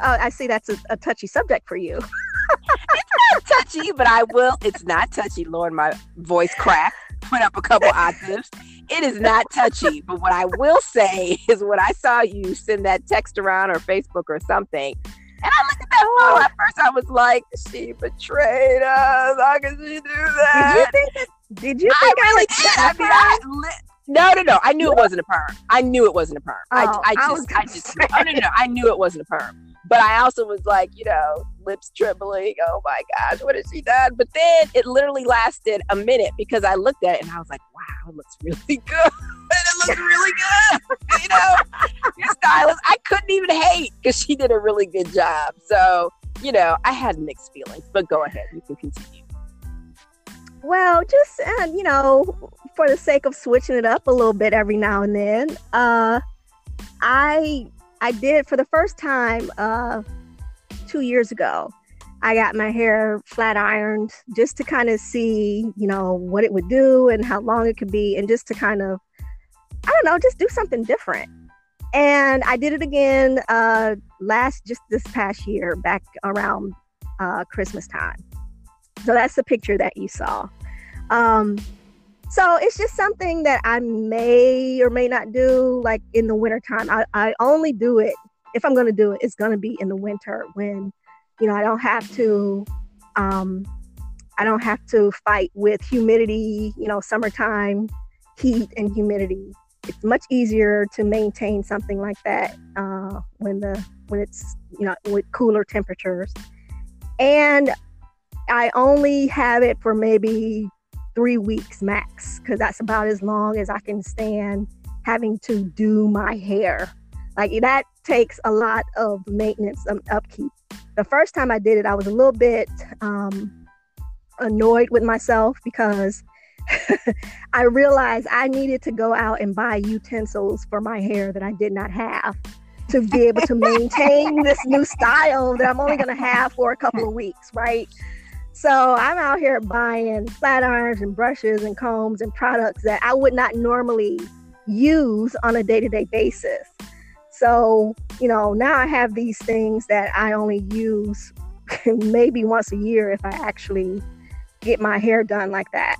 uh, I see that's a, a touchy subject for you. it's not touchy, but I will. It's not touchy. Lord, my voice cracked, went up a couple octaves. It is not touchy, but what I will say is when I saw you send that text around or Facebook or something, and I looked at that photo. At first, I was like, "She betrayed us. How could she do that?" Did you think? That, did you think I really did? I mean, I, no, no, no. I knew it wasn't a perm. I knew it wasn't a perm. Oh, I, I just, I, I just, oh, no, no, no. I knew it wasn't a perm. But I also was like, you know, lips trembling. Oh my gosh, what has she done? But then it literally lasted a minute because I looked at it and I was like, wow, it looks really good. it looks really good. you know, your stylist, I couldn't even hate because she did a really good job. So, you know, I had mixed feelings, but go ahead. You can continue. Well, just, uh, you know, for the sake of switching it up a little bit every now and then, uh, I I did for the first time uh, two years ago. I got my hair flat ironed just to kind of see, you know, what it would do and how long it could be, and just to kind of, I don't know, just do something different. And I did it again uh, last, just this past year, back around uh, Christmas time. So that's the picture that you saw. Um, so it's just something that I may or may not do like in the wintertime. I, I only do it if I'm going to do it, it's going to be in the winter when, you know, I don't have to, um, I don't have to fight with humidity, you know, summertime heat and humidity. It's much easier to maintain something like that uh, when the when it's you know with cooler temperatures. And I only have it for maybe three weeks max because that's about as long as I can stand having to do my hair. Like that takes a lot of maintenance and upkeep. The first time I did it, I was a little bit um, annoyed with myself because I realized I needed to go out and buy utensils for my hair that I did not have to be able to maintain this new style that I'm only going to have for a couple of weeks, right? So I'm out here buying flat irons and brushes and combs and products that I would not normally use on a day to day basis. So, you know, now I have these things that I only use maybe once a year if I actually get my hair done like that.